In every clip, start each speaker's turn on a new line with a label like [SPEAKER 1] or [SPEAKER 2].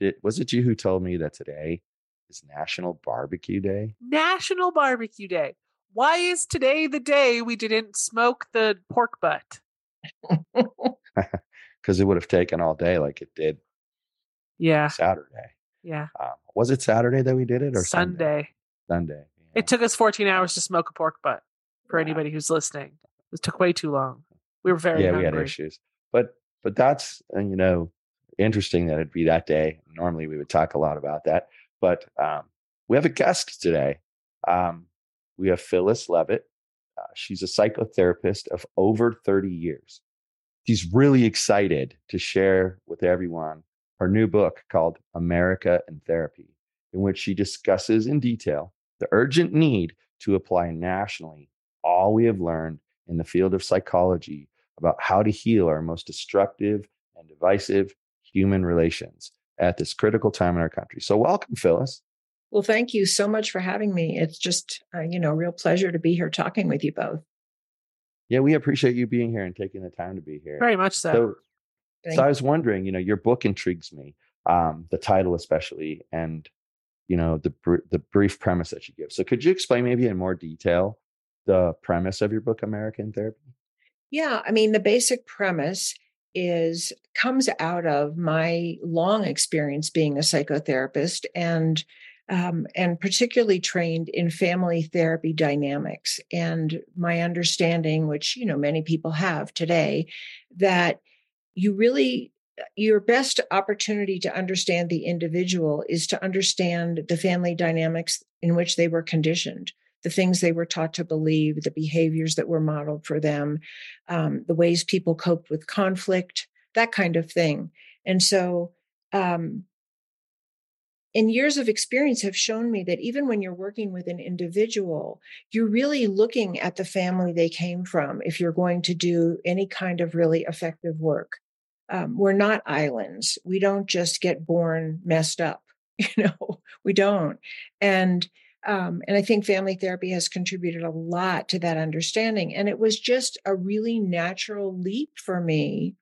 [SPEAKER 1] It, was it you who told me that today is National Barbecue Day?
[SPEAKER 2] National Barbecue Day. Why is today the day we didn't smoke the pork butt?
[SPEAKER 1] Because it would have taken all day like it did
[SPEAKER 2] Yeah,
[SPEAKER 1] Saturday.
[SPEAKER 2] yeah.
[SPEAKER 1] Um, was it Saturday that we did it or
[SPEAKER 2] Sunday.
[SPEAKER 1] Sunday. yeah.
[SPEAKER 2] It took us 14 hours to smoke a pork butt for anybody who's listening. It took way too long. We were very
[SPEAKER 1] yeah,
[SPEAKER 2] hungry.
[SPEAKER 1] we had issues. But but that's uh, you know interesting that it'd be that day. Normally we would talk a lot about that, but um, we have a guest today. Um, we have Phyllis Leavitt. Uh, she's a psychotherapist of over 30 years. She's really excited to share with everyone her new book called America in Therapy, in which she discusses in detail the urgent need to apply nationally all we have learned in the field of psychology about how to heal our most destructive and divisive human relations at this critical time in our country. So, welcome, Phyllis.
[SPEAKER 3] Well, thank you so much for having me. It's just, uh, you know, a real pleasure to be here talking with you both.
[SPEAKER 1] Yeah, we appreciate you being here and taking the time to be here.
[SPEAKER 2] Very much so.
[SPEAKER 1] So, so I was wondering, you know, your book intrigues me, um, the title especially, and you know the br- the brief premise that you give. So, could you explain maybe in more detail the premise of your book, America in Therapy?
[SPEAKER 3] Yeah, I mean, the basic premise is comes out of my long experience being a psychotherapist and um, and particularly trained in family therapy dynamics and my understanding which you know many people have today that you really your best opportunity to understand the individual is to understand the family dynamics in which they were conditioned the things they were taught to believe, the behaviors that were modeled for them, um, the ways people coped with conflict, that kind of thing. And so, um, and years of experience have shown me that even when you're working with an individual, you're really looking at the family they came from if you're going to do any kind of really effective work. Um, we're not islands. We don't just get born messed up. You know, we don't. And um, and I think family therapy has contributed a lot to that understanding. And it was just a really natural leap for me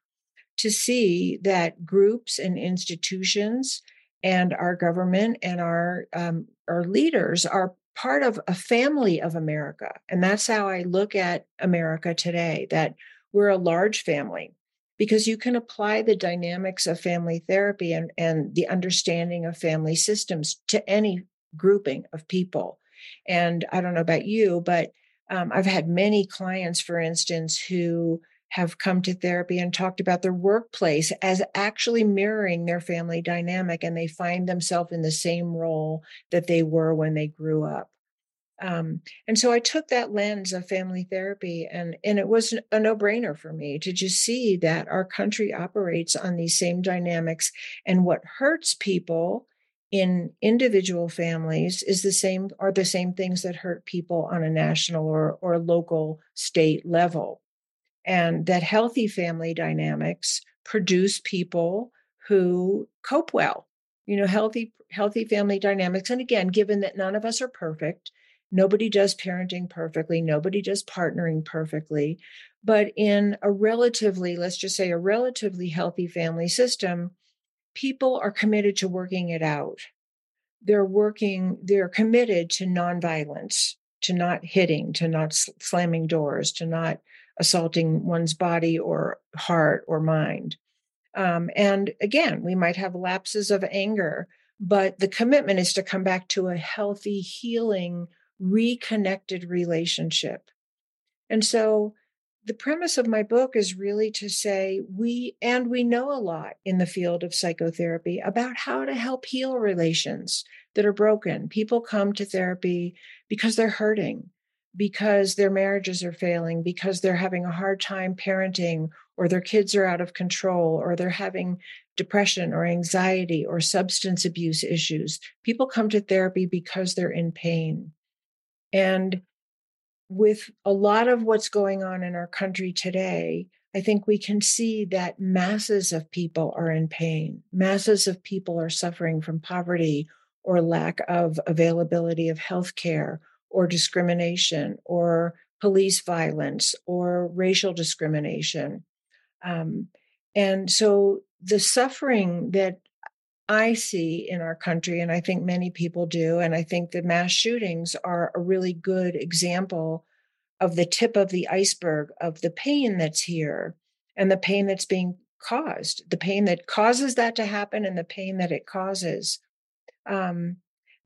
[SPEAKER 3] to see that groups and institutions and our government and our um, our leaders are part of a family of America. And that's how I look at America today, that we're a large family because you can apply the dynamics of family therapy and, and the understanding of family systems to any grouping of people. And I don't know about you, but um, I've had many clients, for instance, who have come to therapy and talked about their workplace as actually mirroring their family dynamic, and they find themselves in the same role that they were when they grew up. Um, and so I took that lens of family therapy, and and it was a no brainer for me to just see that our country operates on these same dynamics, and what hurts people in individual families is the same are the same things that hurt people on a national or or local state level. And that healthy family dynamics produce people who cope well you know healthy healthy family dynamics. And again given that none of us are perfect nobody does parenting perfectly nobody does partnering perfectly. But in a relatively let's just say a relatively healthy family system people are committed to working it out. They're working, they're committed to nonviolence, to not hitting, to not slamming doors, to not assaulting one's body or heart or mind. Um, and again, we might have lapses of anger, but the commitment is to come back to a healthy, healing, reconnected relationship. And so the premise of my book is really to say we and we know a lot in the field of psychotherapy about how to help heal relations that are broken. People come to therapy because they're hurting, because their marriages are failing, because they're having a hard time parenting, or their kids are out of control, or they're having depression or anxiety or substance abuse issues. People come to therapy because they're in pain. And with a lot of what's going on in our country today, I think we can see that masses of people are in pain. Masses of people are suffering from poverty or lack of availability of health care or discrimination or police violence or racial discrimination. Um, and so the suffering that I see in our country, and I think many people do, and I think the mass shootings are a really good example of the tip of the iceberg of the pain that's here and the pain that's being caused, the pain that causes that to happen and the pain that it causes. Um,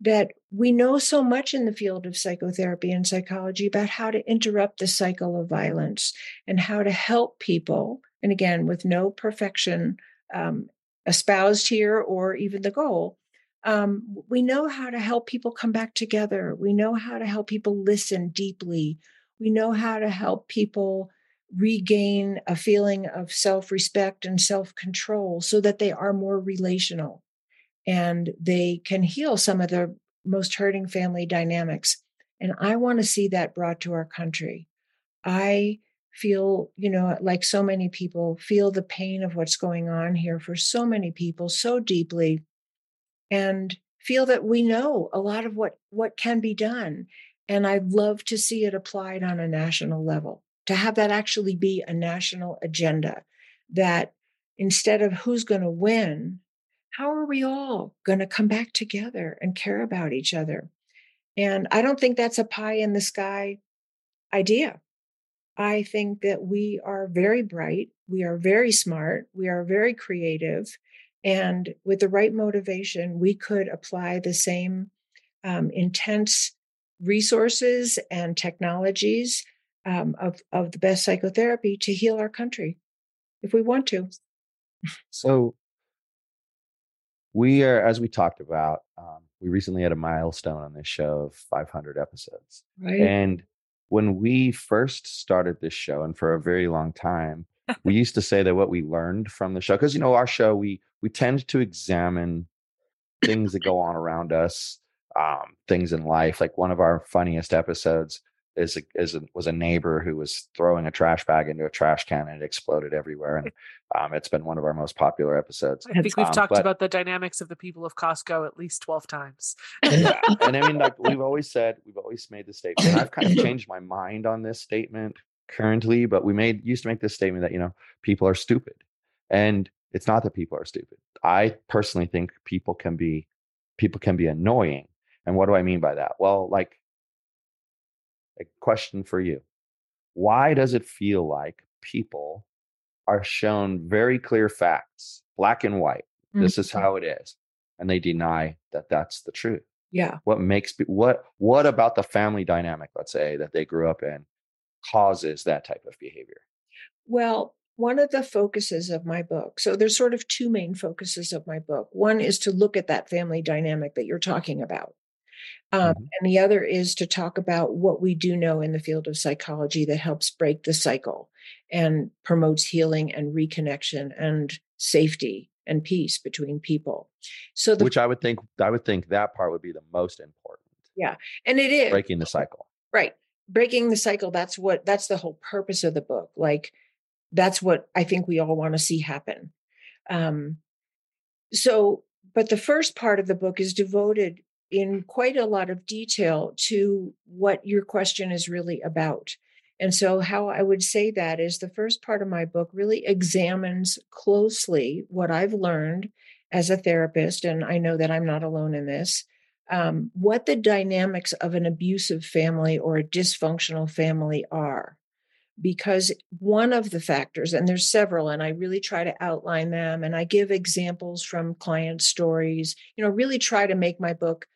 [SPEAKER 3] that we know so much in the field of psychotherapy and psychology about how to interrupt the cycle of violence and how to help people. And again, with no perfection um, espoused here or even the goal. Um, we know how to help people come back together. We know how to help people listen deeply. We know how to help people regain a feeling of self respect and self control so that they are more relational and they can heal some of the most hurting family dynamics. And I want to see that brought to our country. I feel, you know, like so many people, feel the pain of what's going on here for so many people so deeply and feel that we know a lot of what what can be done and i'd love to see it applied on a national level to have that actually be a national agenda that instead of who's going to win how are we all going to come back together and care about each other? And i don't think that's a pie in the sky idea I think that we are very bright, we are very smart, we are very creative, and with the right motivation, we could apply the same um, intense resources and technologies um, of, of the best psychotherapy to heal our country if we want to.
[SPEAKER 1] So, we are, as we talked about, um, we recently had a milestone on this show of 500 episodes.
[SPEAKER 3] Right.
[SPEAKER 1] And when we first started this show and for a very long time we used to say that what we learned from the show because you know our show we we tend to examine things that go on around us um, things in life. Like one of our funniest episodes is a, is a, was a neighbor who was throwing a trash bag into a trash can and it exploded everywhere. And um, it's been one of our most popular episodes.
[SPEAKER 2] I think we've
[SPEAKER 1] um,
[SPEAKER 2] talked
[SPEAKER 1] but,
[SPEAKER 2] about the dynamics of the people of Costco at least 12 times.
[SPEAKER 1] yeah. And I mean, like we've always said, we've always made the statement. I've kind of changed my mind on this statement currently, but we made used to make this statement that, you know, people are stupid. And it's not that people are stupid. I personally think people can be people can be annoying. And what do I mean by that? Well, like a question for you. Why does it feel like people are shown very clear facts, black and white? Mm-hmm. This is mm-hmm. how it is. And they deny that that's the truth.
[SPEAKER 3] Yeah.
[SPEAKER 1] What makes what what about the family dynamic, let's say, that they grew up in causes that type of behavior?
[SPEAKER 3] Well, one of the focuses of my book. So there's sort of two main focuses of my book. One is to look at that family dynamic that you're talking about. Um, mm-hmm. And the other is to talk about what we do know in the field of psychology that helps break the cycle and promotes healing and reconnection and safety and peace between people. So,
[SPEAKER 1] the, which I would think, I would think that part would be the most important.
[SPEAKER 3] Yeah, and it is
[SPEAKER 1] breaking the cycle.
[SPEAKER 3] Right, breaking the cycle. That's what. That's the whole purpose of the book. Like, that's what I think we all want to see happen. Um, so, but the first part of the book is devoted in quite a lot of detail to what your question is really about. And so, how I would say that is the first part of my book really examines closely what I've learned as a therapist, and I know that I'm not alone in this, um, what the dynamics of an abusive family or a dysfunctional family are. because one of the factors, and there's several, and I really try to outline them and I give examples from client stories, you know, really try to make my book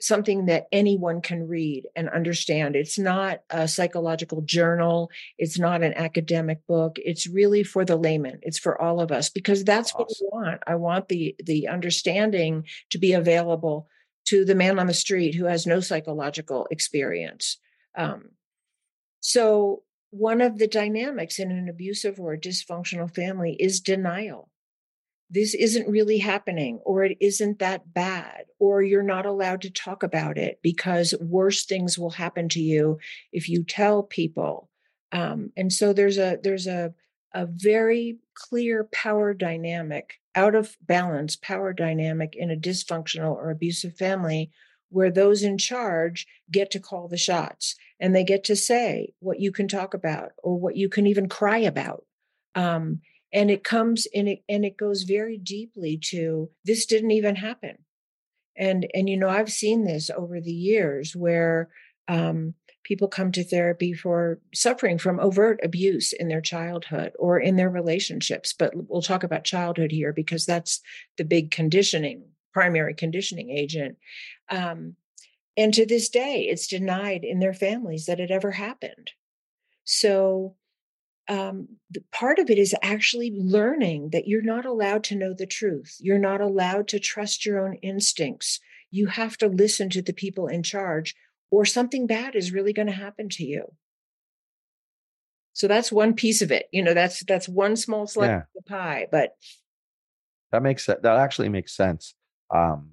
[SPEAKER 3] something that anyone can read and understand. It's not a psychological journal, it's not an academic book. It's really for the layman. It's for all of us because that's awesome. what I want. I want the the understanding to be available to the man on the street who has no psychological experience. Um, so one of the dynamics in an abusive or dysfunctional family is denial this isn't really happening or it isn't that bad or you're not allowed to talk about it because worse things will happen to you if you tell people. Um, and so there's a there's a a very clear power dynamic out of balance power dynamic in a dysfunctional or abusive family where those in charge get to call the shots and they get to say what you can talk about or what you can even cry about. Um, and it comes and it and it goes very deeply to this didn't even happen. And and you know i've seen this over the years where um, people come to therapy for suffering from overt abuse in their childhood or in their relationships but we'll talk about childhood here because that's the big conditioning primary conditioning agent um, and to this day it's denied in their families that it ever happened. So um, the part of it is actually learning that you're not allowed to know the truth. You're not allowed to trust your own instincts. You have to listen to the people in charge, or something bad is really going to happen to you. So that's one piece of it. You know, that's that's one small slice yeah. of the pie. But
[SPEAKER 1] that makes that actually makes sense. Um,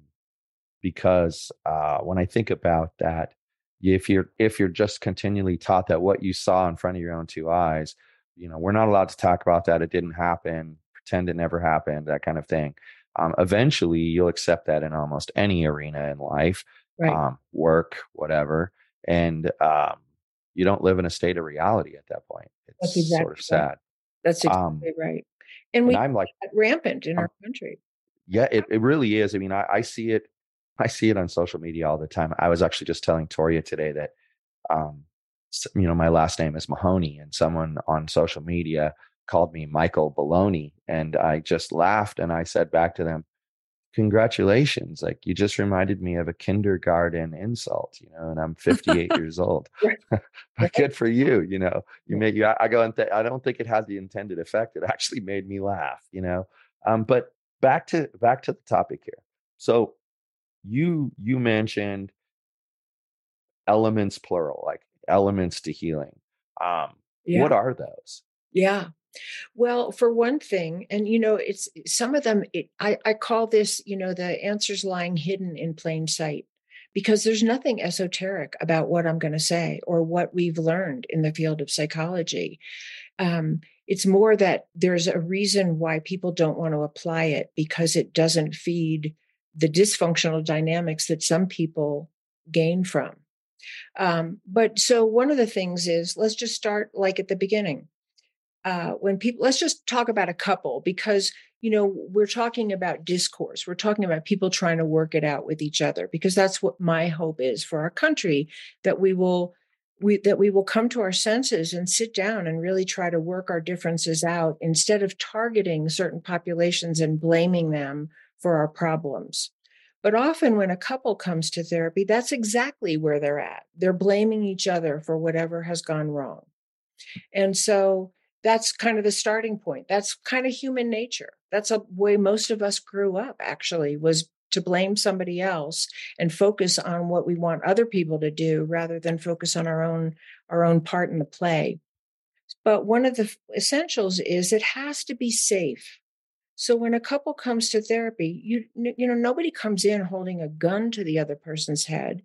[SPEAKER 1] because uh, when I think about that, if you're if you're just continually taught that what you saw in front of your own two eyes you know, we're not allowed to talk about that. It didn't happen. Pretend it never happened. That kind of thing. Um, eventually, you'll accept that in almost any arena in life, right. um, work, whatever, and um, you don't live in a state of reality at that point. It's That's exactly sort of sad. Right.
[SPEAKER 3] That's um, exactly right. And we and I'm like rampant in our country.
[SPEAKER 1] Yeah, it, it really is. I mean, I, I see it. I see it on social media all the time. I was actually just telling Toria today that um, you know, my last name is Mahoney, and someone on social media called me Michael Baloney, and I just laughed and I said back to them, "Congratulations! Like you just reminded me of a kindergarten insult, you know." And I'm 58 years old, but good for you, you know. You made you. I go and th- I don't think it had the intended effect. It actually made me laugh, you know. Um, but back to back to the topic here. So you you mentioned elements plural like elements to healing. Um, yeah. What are those?
[SPEAKER 3] Yeah. Well, for one thing, and you know, it's some of them, it, I, I call this, you know, the answers lying hidden in plain sight because there's nothing esoteric about what I'm going to say or what we've learned in the field of psychology. Um, it's more that there's a reason why people don't want to apply it because it doesn't feed the dysfunctional dynamics that some people gain from. Um, but so one of the things is let's just start like at the beginning. Uh, when people, let's just talk about a couple because, you know, we're talking about discourse. We're talking about people trying to work it out with each other because that's what my hope is for our country that we will we, that we will come to our senses and sit down and really try to work our differences out instead of targeting certain populations and blaming them for our problems. But often, when a couple comes to therapy, that's exactly where they're at. They're blaming each other for whatever has gone wrong. And so that's kind of the starting point. That's kind of human nature. That's a way most of us grew up, actually, was to blame somebody else and focus on what we want other people to do rather than focus on our own our own part in the play but one of the essentials is it has to be safe so when a couple comes to therapy, you you know nobody comes in holding a gun to the other person's head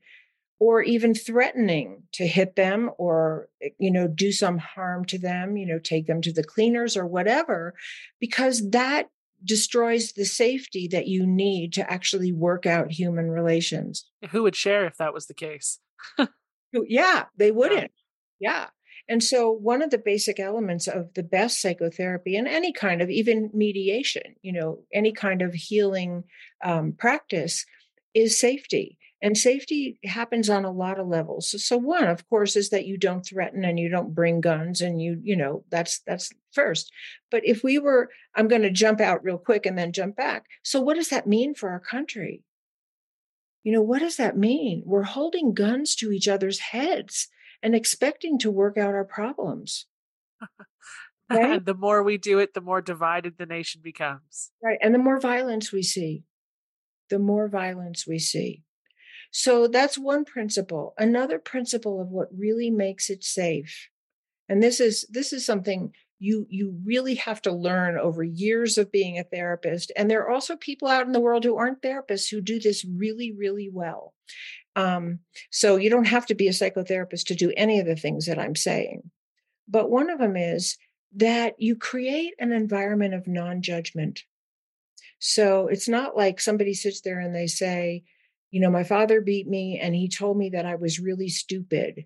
[SPEAKER 3] or even threatening to hit them or eh, you know do some harm to them, you know, take them to the cleaners or whatever because that destroys the safety that you need to actually work out human relations.
[SPEAKER 2] Who would share if that was the case?
[SPEAKER 3] yeah, they wouldn't. Yeah. And so, one of the basic elements of the best psychotherapy and any kind of even mediation, you know, any kind of healing um, practice is safety. And safety happens on a lot of levels. So, so one, of course, is that you don't threaten and you don't bring guns and you, you know, that's that's first. But if we were, I'm going to jump out real quick and then jump back. So what does that mean for our country? You know, what does that mean? We're holding guns to each other's heads and expecting to work out our problems.
[SPEAKER 2] Right? the more we do it, the more divided the nation becomes.
[SPEAKER 3] Right. And the more violence we see, the more violence we see. So that's one principle. Another principle of what really makes it safe. And this is this is something you you really have to learn over years of being a therapist and there are also people out in the world who aren't therapists who do this really really well um, so you don't have to be a psychotherapist to do any of the things that i'm saying. But one of them is that you create an environment of non-judgment. So it's not like somebody sits there and they say you know, my father beat me and he told me that I was really stupid.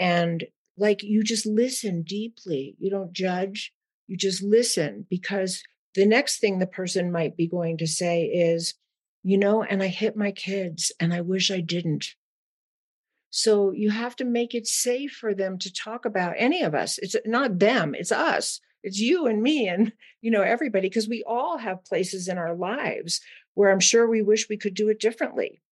[SPEAKER 3] And like you just listen deeply, you don't judge, you just listen because the next thing the person might be going to say is, you know, and I hit my kids and I wish I didn't. So you have to make it safe for them to talk about any of us. It's not them, it's us. It's you and me and you know everybody because we all have places in our lives where I'm sure we wish we could do it differently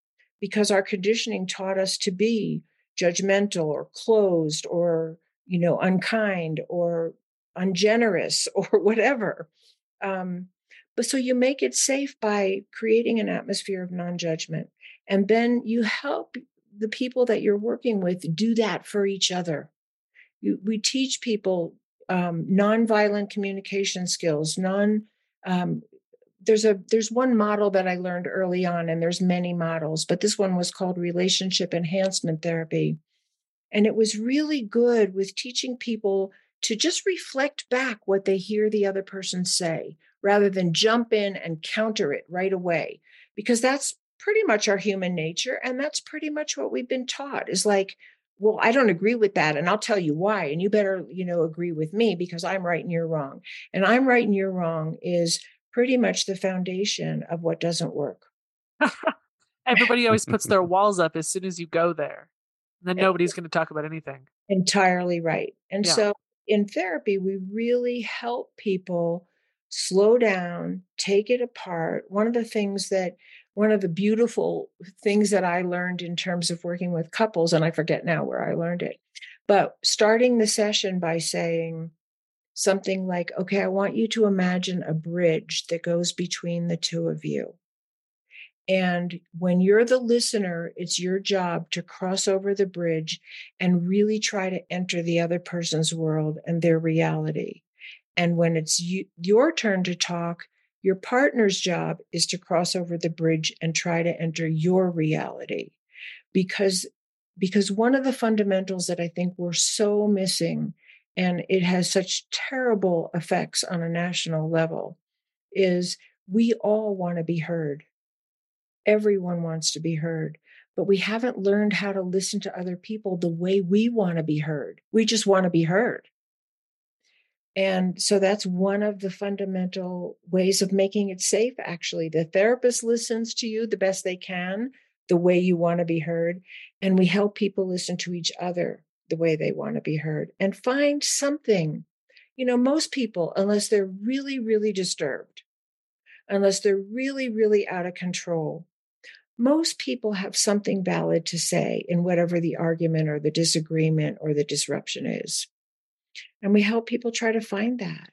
[SPEAKER 3] because our conditioning taught us to be judgmental or closed or you know unkind or ungenerous or whatever um, but so you make it safe by creating an atmosphere of non-judgment and then you help the people that you're working with do that for each other you, we teach people um, nonviolent communication skills non um, there's a there's one model that I learned early on, and there's many models, but this one was called relationship enhancement therapy. And it was really good with teaching people to just reflect back what they hear the other person say rather than jump in and counter it right away, because that's pretty much our human nature. And that's pretty much what we've been taught is like, well, I don't agree with that. And I'll tell you why. And you better, you know, agree with me because I'm right and you're wrong. And I'm right and you're wrong is pretty much the foundation of what doesn't work.
[SPEAKER 2] Everybody always puts their walls up as soon as you go there. And then nobody's going to talk about anything.
[SPEAKER 3] Entirely right. And yeah. so in therapy, we really help people slow down, take it apart. One of the things that one of the beautiful things that I learned in terms of working with couples, and I forget now where I learned it, but starting the session by saying, something like, okay, I want you to imagine a bridge that goes between the two of you. And when you're the listener, it's your job to cross over the bridge and really try to enter the other person's world and their reality. And when it's you, your turn to talk, your partner's job is to cross over the bridge and try to enter your reality. Because, because one of the fundamentals that I think we're so missing and it has such terrible effects on a national level is we all want to be heard. Everyone wants to be heard, but we haven't learned how to listen to other people the way we want to be heard. We just want to be heard. And so that's one of the fundamental ways of making it safe, actually. The therapist listens to you the best they can, the way you want to be heard. And we help people listen to each other the way they want to be heard and find something. You know, most people, unless they're really, really disturbed, unless they're really, really out of control, most people have something valid to say in whatever the argument or the disagreement or the disruption is. And we help people try to find that.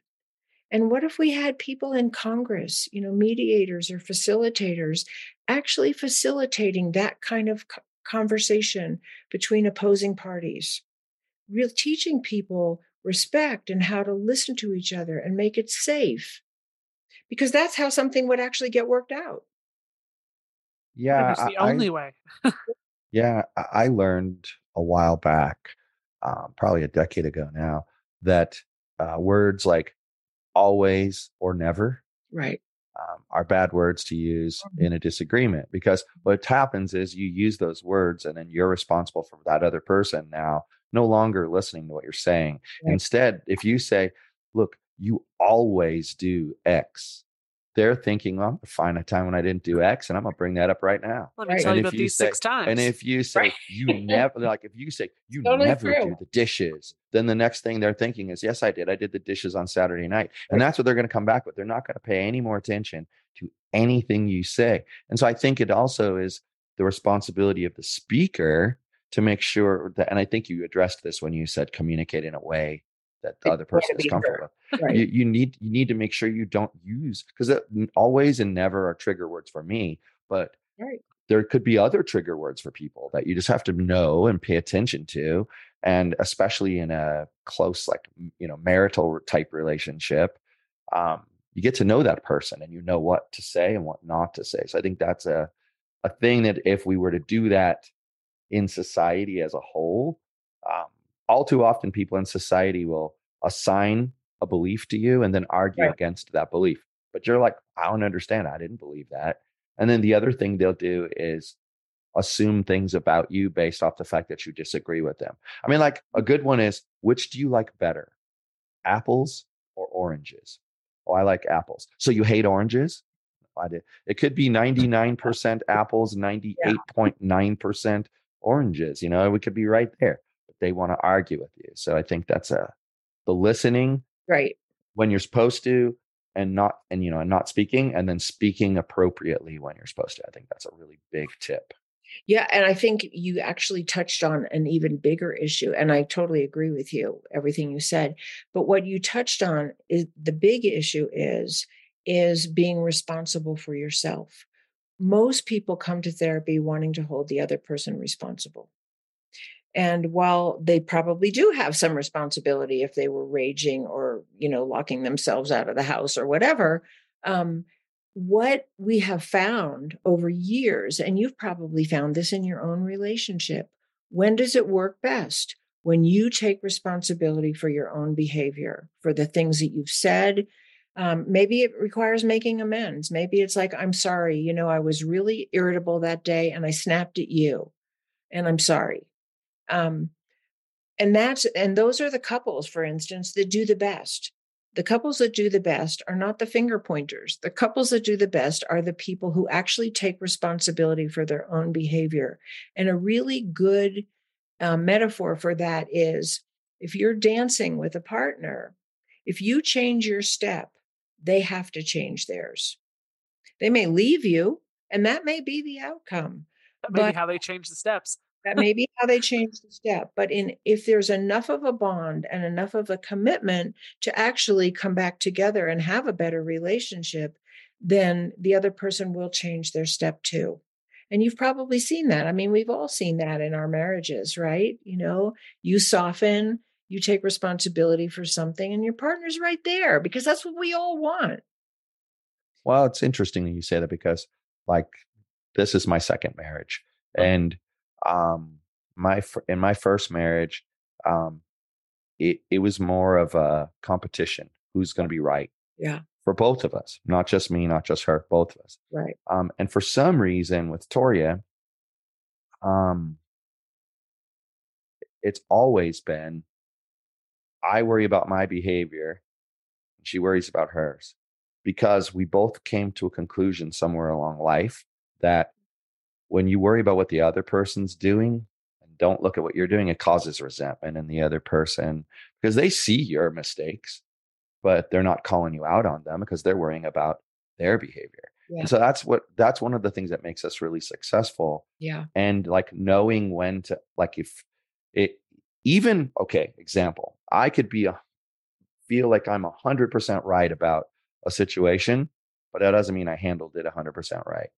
[SPEAKER 3] And what if we had people in Congress, you know, mediators or facilitators, actually facilitating that kind of conversation between opposing parties, real teaching people respect and how to listen to each other and make it safe because that's how something would actually get worked out.
[SPEAKER 1] Yeah
[SPEAKER 2] it's the I, only way.
[SPEAKER 1] Yeah i learned a while back um, probably a decade ago now that uh, words like always or never
[SPEAKER 3] right
[SPEAKER 1] um, are bad words to use mm-hmm. in a disagreement because what happens is you use those words and then you're responsible for that other person now no longer listening to what you're saying. Right. Instead, if you say, look, you always do X, they're thinking, well, I'm gonna find a time when I didn't do X and I'm gonna bring that up right now.
[SPEAKER 2] Let me
[SPEAKER 3] Right.
[SPEAKER 2] tell
[SPEAKER 1] And
[SPEAKER 2] you
[SPEAKER 1] if
[SPEAKER 2] about
[SPEAKER 1] you
[SPEAKER 2] these
[SPEAKER 1] say-
[SPEAKER 2] six times.
[SPEAKER 1] And if you say
[SPEAKER 3] Right.
[SPEAKER 1] you never like if you say you
[SPEAKER 3] Totally
[SPEAKER 1] never
[SPEAKER 3] true.
[SPEAKER 1] do the dishes, then the next thing they're thinking is, Yes, I did. I did the dishes on Saturday night. And that's what they're gonna come back with. They're not gonna pay any more attention to anything you say. And so I think it also is the responsibility of the speaker to make sure that and I think you addressed this when you said communicate in a way that the
[SPEAKER 3] It's
[SPEAKER 1] other person is comfortable with
[SPEAKER 3] Right.
[SPEAKER 1] you, you need you need to make sure you don't use because always and never are trigger words for me but
[SPEAKER 3] Right.
[SPEAKER 1] there could be other trigger words for people that you just have to know and pay attention to and especially in a close like you know marital type relationship um, you get to know that person and you know what to say and what not to say so i think that's a a thing that if we were to do that in society as a whole um, all too often people in society will assign a belief to you and then argue
[SPEAKER 3] Right.
[SPEAKER 1] against that belief but you're like i don't understand i didn't believe that and then the other thing they'll do is assume things about you based off the fact that you disagree with them i mean like a good one is which do you like better apples or oranges oh i like apples so you hate oranges I did. It could be 99% apples, 98.9% oranges. You know, we could be right there. They want to argue with you. So I think that's a the listening
[SPEAKER 3] Right.
[SPEAKER 1] when you're supposed to and not and you know and not speaking and then speaking appropriately when you're supposed to. I think that's a really big tip.
[SPEAKER 3] Yeah, and I think you actually touched on an even bigger issue, and I totally agree with you, everything you said. But what you touched on is the big issue is is being responsible for yourself. Most people come to therapy wanting to hold the other person responsible. And while they probably do have some responsibility if they were raging or, you know, locking themselves out of the house or whatever, um, what we have found over years, and you've probably found this in your own relationship, when does it work best? When you take responsibility for your own behavior, for the things that you've said. Um, maybe it requires making amends. Maybe it's like, I'm sorry, you know, I was really irritable that day and I snapped at you, and I'm sorry. Um, and that's and those are the couples, for instance, that do the best. The couples that do the best are not the finger pointers. The couples that do the best are the people who actually take responsibility for their own behavior. And a really good uh, metaphor for that is if you're dancing with a partner, if you change your step, they have to change theirs. They may leave you, and that may be the outcome.
[SPEAKER 2] that may be
[SPEAKER 3] but-
[SPEAKER 2] how they change the steps.
[SPEAKER 3] That may be how they change the step. But in if there's enough of a bond and enough of a commitment to actually come back together and have a better relationship, then the other person will change their step too. And you've probably seen that. I mean, we've all seen that in our marriages, right? You know, you soften, you take responsibility for something, and your partner's right there because that's what we all want.
[SPEAKER 1] Well, it's interesting that you say that because like this is my second marriage oh. and um my in my first marriage um it it was more of a competition who's going to be right
[SPEAKER 3] Yeah.
[SPEAKER 1] for both of us not just me not just her both of us
[SPEAKER 3] Right.
[SPEAKER 1] um and for some reason with Toria um it's always been I worry about my behavior and she worries about hers because we both came to a conclusion somewhere along life that when you worry about what the other person's doing and don't look at what you're doing, it causes resentment in the other person because they see your mistakes, but they're not calling you out on them because they're worrying about their behavior.
[SPEAKER 3] Yeah.
[SPEAKER 1] And so that's what that's one of the things that makes us really successful
[SPEAKER 3] Yeah.
[SPEAKER 1] and like knowing when to like if it even okay example i could be a feel like i'm a hundred percent right about a situation but that doesn't mean i handled it a hundred percent right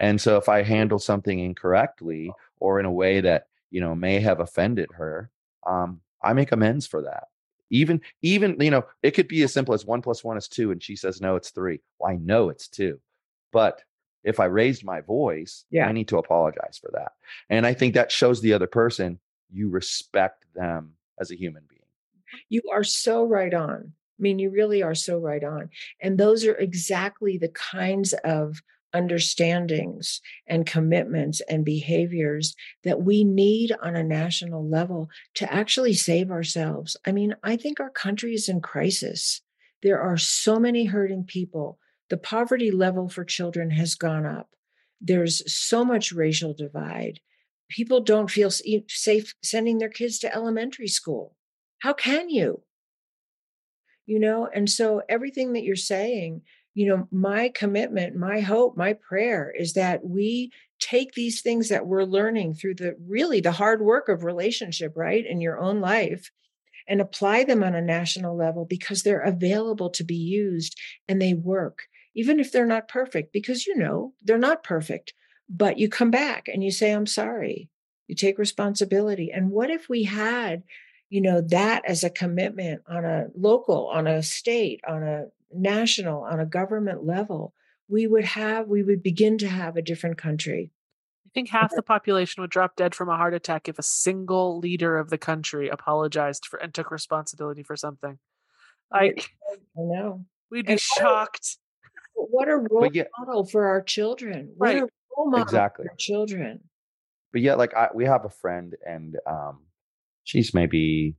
[SPEAKER 1] and so if i handle something incorrectly or in a way that you know may have offended her um i make amends for that even even you know it could be as simple as one plus one is two and she says no it's three well i know it's two but if i raised my voice
[SPEAKER 3] Yeah.
[SPEAKER 1] i need to apologize for that and I think that shows the other person you respect them as a human being.
[SPEAKER 3] You are so right on. I mean, you really are so right on. And those are exactly the kinds of understandings and commitments and behaviors that we need on a national level to actually save ourselves. I mean, I think our country is in crisis. There are so many hurting people, the poverty level for children has gone up. There's so much racial divide. People don't feel safe sending their kids to elementary school. How can you? You know, and so everything that you're saying, you know, my commitment, my hope, my prayer is that we take these things that we're learning through the really the hard work of relationship, right, in your own life and apply them on a national level because they're available to be used and they work, even if they're not perfect, because you know they're not perfect. But you come back and you say, I'm sorry. You take responsibility. And what if we had, you know, that as a commitment on a local, on a state, on a national, on a government level? We would have, we would begin to have a different country.
[SPEAKER 2] I think half the population would drop dead from a heart attack if a single leader of the country apologized for and took responsibility for something. Like,
[SPEAKER 3] I know.
[SPEAKER 2] We'd be and shocked.
[SPEAKER 3] What a role yet, model for our children. What right. a role model
[SPEAKER 1] exactly.
[SPEAKER 3] for children.
[SPEAKER 1] But yet, like, I, we have a friend, and um, she's maybe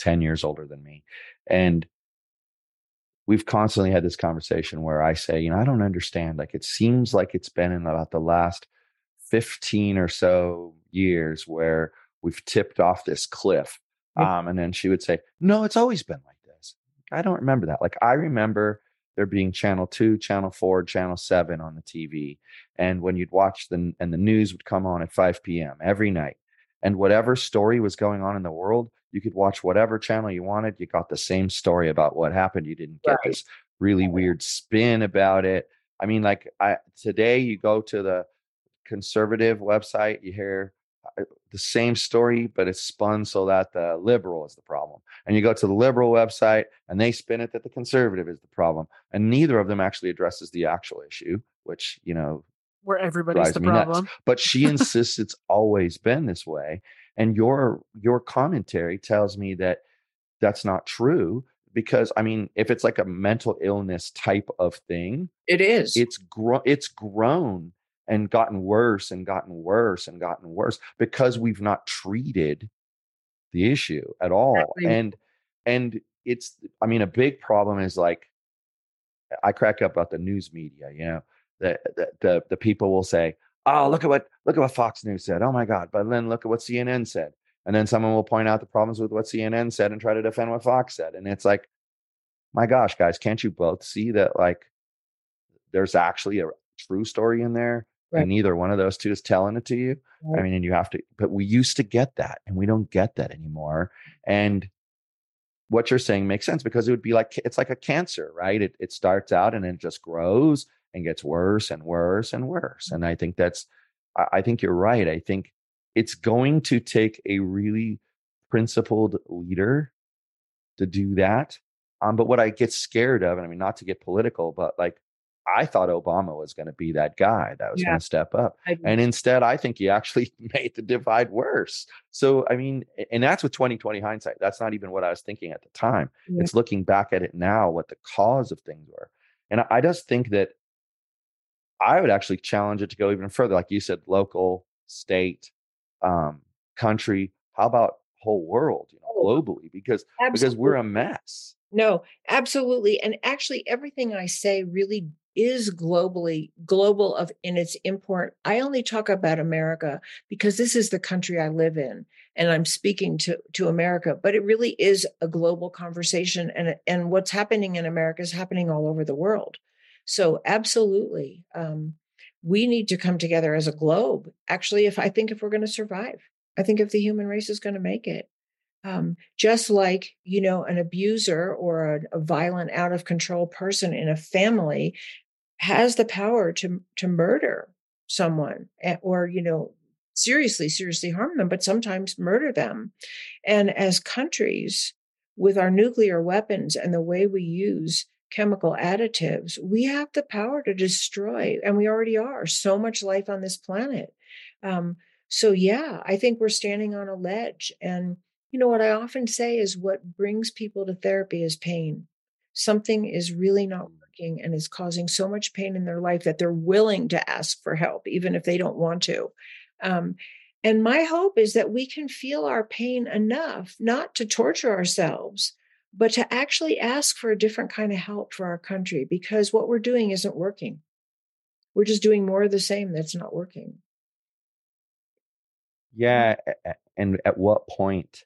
[SPEAKER 1] 10 years older than me. And we've constantly had this conversation where I say, you know, I don't understand. Like, it seems like it's been in about the last 15 or so years where we've tipped off this cliff. Um, and then she would say, No, it's always been like this. I don't remember that. Like, I remember there being channel two, channel four, channel seven on the TV. And when you'd watch the, and the news would come on at 5 p.m. every night. And whatever story was going on in the world, you could watch whatever channel you wanted. You got the same story about what happened. You didn't get right. this really weird spin about it. I mean, like I today you go to the conservative website, you hear uh, the same story, but it's spun so that the liberal is the problem. And you go to the liberal website and they spin it that the conservative is the problem. And neither of them actually addresses the actual issue, which, you know,
[SPEAKER 2] where everybody's the problem.
[SPEAKER 1] Nuts. But she insists it's always been this way. And your your commentary tells me that that's not true because I mean, if it's like a mental illness type of thing,
[SPEAKER 3] it is.
[SPEAKER 1] It's grown. It's grown and gotten worse and gotten worse and gotten worse because we've not treated the issue at all exactly. and and it's i mean a big problem is like i crack up about the news media you know the, the the, the people will say oh look at what look at what fox news said oh my god but then look at what cnn said and then someone will point out the problems with what cnn said and try to defend what fox said and it's like my gosh guys can't you both see that like there's actually a true story in there Right. And neither one of those two is telling it to you. Right. I mean, and you have to, but we used to get that and we don't get that anymore. And what you're saying makes sense because it would be like, it's like a cancer, right? It, it starts out and then it just grows and gets worse and worse and worse. And I think that's, I think you're right. I think it's going to take a really principled leader to do that. Um, but what I get scared of, and I mean, not to get political, but like I thought Obama was going to be that guy that was yeah. going to step up. And instead, I think he actually made the divide worse. So, I mean, and that's with 2020 hindsight. That's not even what I was thinking at the time. Yeah. It's looking back at it now, what the cause of things were. And I just think that I would actually challenge it to go even further. Like you said, local, state, um, country. How about whole world, you know, oh, globally? Because absolutely. because we're a mess.
[SPEAKER 3] No, absolutely. And actually, everything I say really is globally global of in its import. I only talk about America because this is the country I live in and I'm speaking to to America, but it really is a global conversation and and what's happening in America is happening all over the world. So absolutely um, we need to come together as a globe. Actually, if I think if we're going to survive, I think if the human race is going to make it, um, just like you know an abuser or a, a, violent out of control person in a family has the power to to murder someone eh, or you know seriously seriously harm them but sometimes murder them and as countries with our nuclear weapons and the way we use chemical additives we have the power to destroy and we already are so much life on this planet um, so yeah i think we're standing on a ledge and you know, what I often say is what brings people to therapy is pain. Something is really not mm. working and is causing so much pain in their life that they're willing to ask for help, even if they don't want to. Um, and my hope is that we can feel our pain enough not to torture ourselves, but to actually ask for a different kind of help for our country because what we're doing isn't working. We're just doing more of the same that's not working. Mm.
[SPEAKER 1] Yeah. And at what point?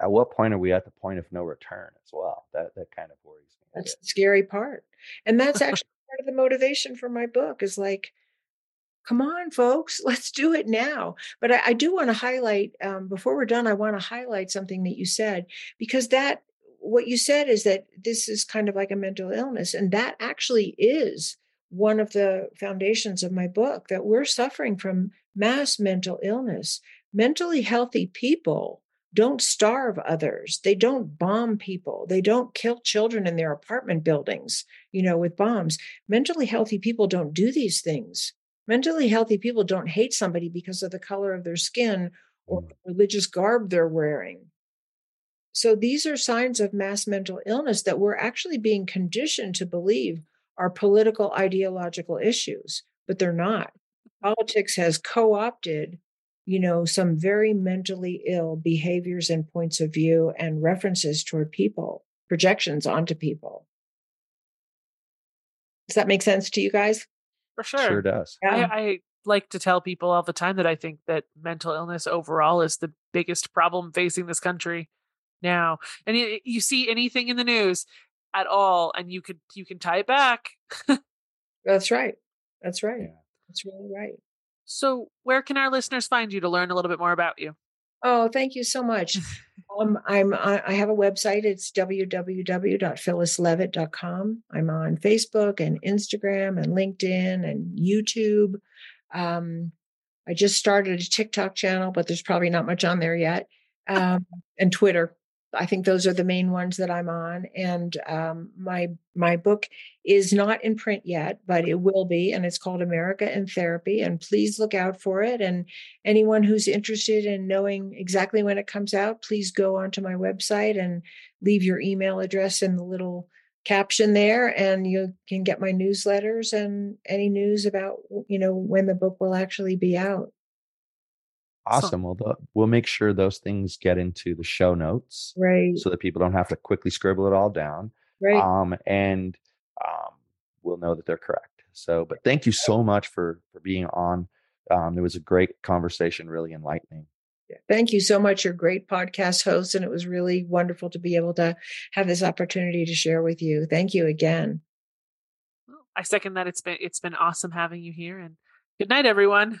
[SPEAKER 1] At what point are we at the point of no return as well? That that kind of worries me.
[SPEAKER 3] That's the scary part. And that's actually part of the motivation for my book is like, come on, folks, let's do it now. But I, I do want to highlight, um, before we're done, I want to highlight something that you said, because that, what you said is that this is kind of like a mental illness. And that actually is one of the foundations of my book that we're suffering from mass mental illness. Mentally healthy people don't starve others. They don't bomb people. They don't kill children in their apartment buildings, you know, with bombs. Mentally healthy people don't do these things. Mentally healthy people don't hate somebody because of the color of their skin or mm. religious garb they're wearing. So these are signs of mass mental illness that we're actually being conditioned to believe are political ideological issues, but they're not. Politics has co opted you know, some very mentally ill behaviors and points of view and references toward people, projections onto people. Does that make sense to you guys?
[SPEAKER 2] For sure.
[SPEAKER 1] Sure does.
[SPEAKER 2] I, I like to tell people all the time that I think that mental illness overall is the biggest problem facing this country now. And you, you see anything in the news at all, and you could you can tie it back.
[SPEAKER 3] That's right. That's right. Yeah. That's really right.
[SPEAKER 2] So, where can our listeners find you to learn a little bit more about you?
[SPEAKER 3] Oh, thank you so much. um, I'm I have a website. It's www.phyllisleavitt.com. I'm on Facebook and Instagram and LinkedIn and YouTube. Um, I just started a TikTok channel, but there's probably not much on there yet. Um, and Twitter. I think those are the main ones that I'm on. And um, my my book is not in print yet, but it will be, and it's called America in Therapy. And please look out for it. And anyone who's interested in knowing exactly when it comes out, please go onto my website and leave your email address in the little caption there, and you can get my newsletters and any news about you know when the book will actually be out.
[SPEAKER 1] Awesome. Well, the, we'll make sure those things get into the show notes,
[SPEAKER 3] right?
[SPEAKER 1] So that people don't have to quickly scribble it all down,
[SPEAKER 3] right?
[SPEAKER 1] Um, and um, we'll know that they're correct. So, but thank you so much for for being on. Um, it was a great conversation, really enlightening.
[SPEAKER 3] Thank you so much. You're a great podcast host, and it was really wonderful to be able to have this opportunity to share with you. Thank you again.
[SPEAKER 2] I second that. It's been it's been awesome having you here, and good night, everyone.